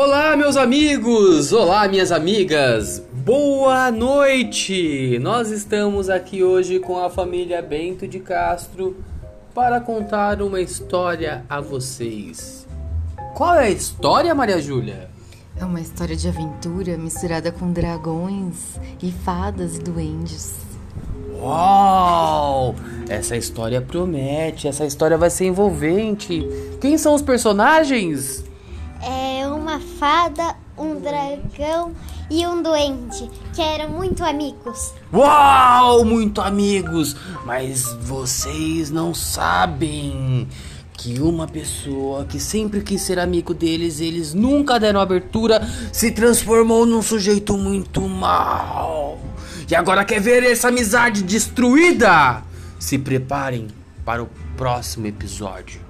Olá, meus amigos! Olá, minhas amigas! Boa noite! Nós estamos aqui hoje com a família Bento de Castro para contar uma história a vocês. Qual é a história, Maria Júlia? É uma história de aventura misturada com dragões e fadas e duendes. Uau! Essa história promete, essa história vai ser envolvente. Quem são os personagens? É uma fada, um dragão e um doente que eram muito amigos. Uau, muito amigos! Mas vocês não sabem que uma pessoa que sempre quis ser amigo deles, eles nunca deram abertura, se transformou num sujeito muito mal. E agora quer ver essa amizade destruída? Se preparem para o próximo episódio.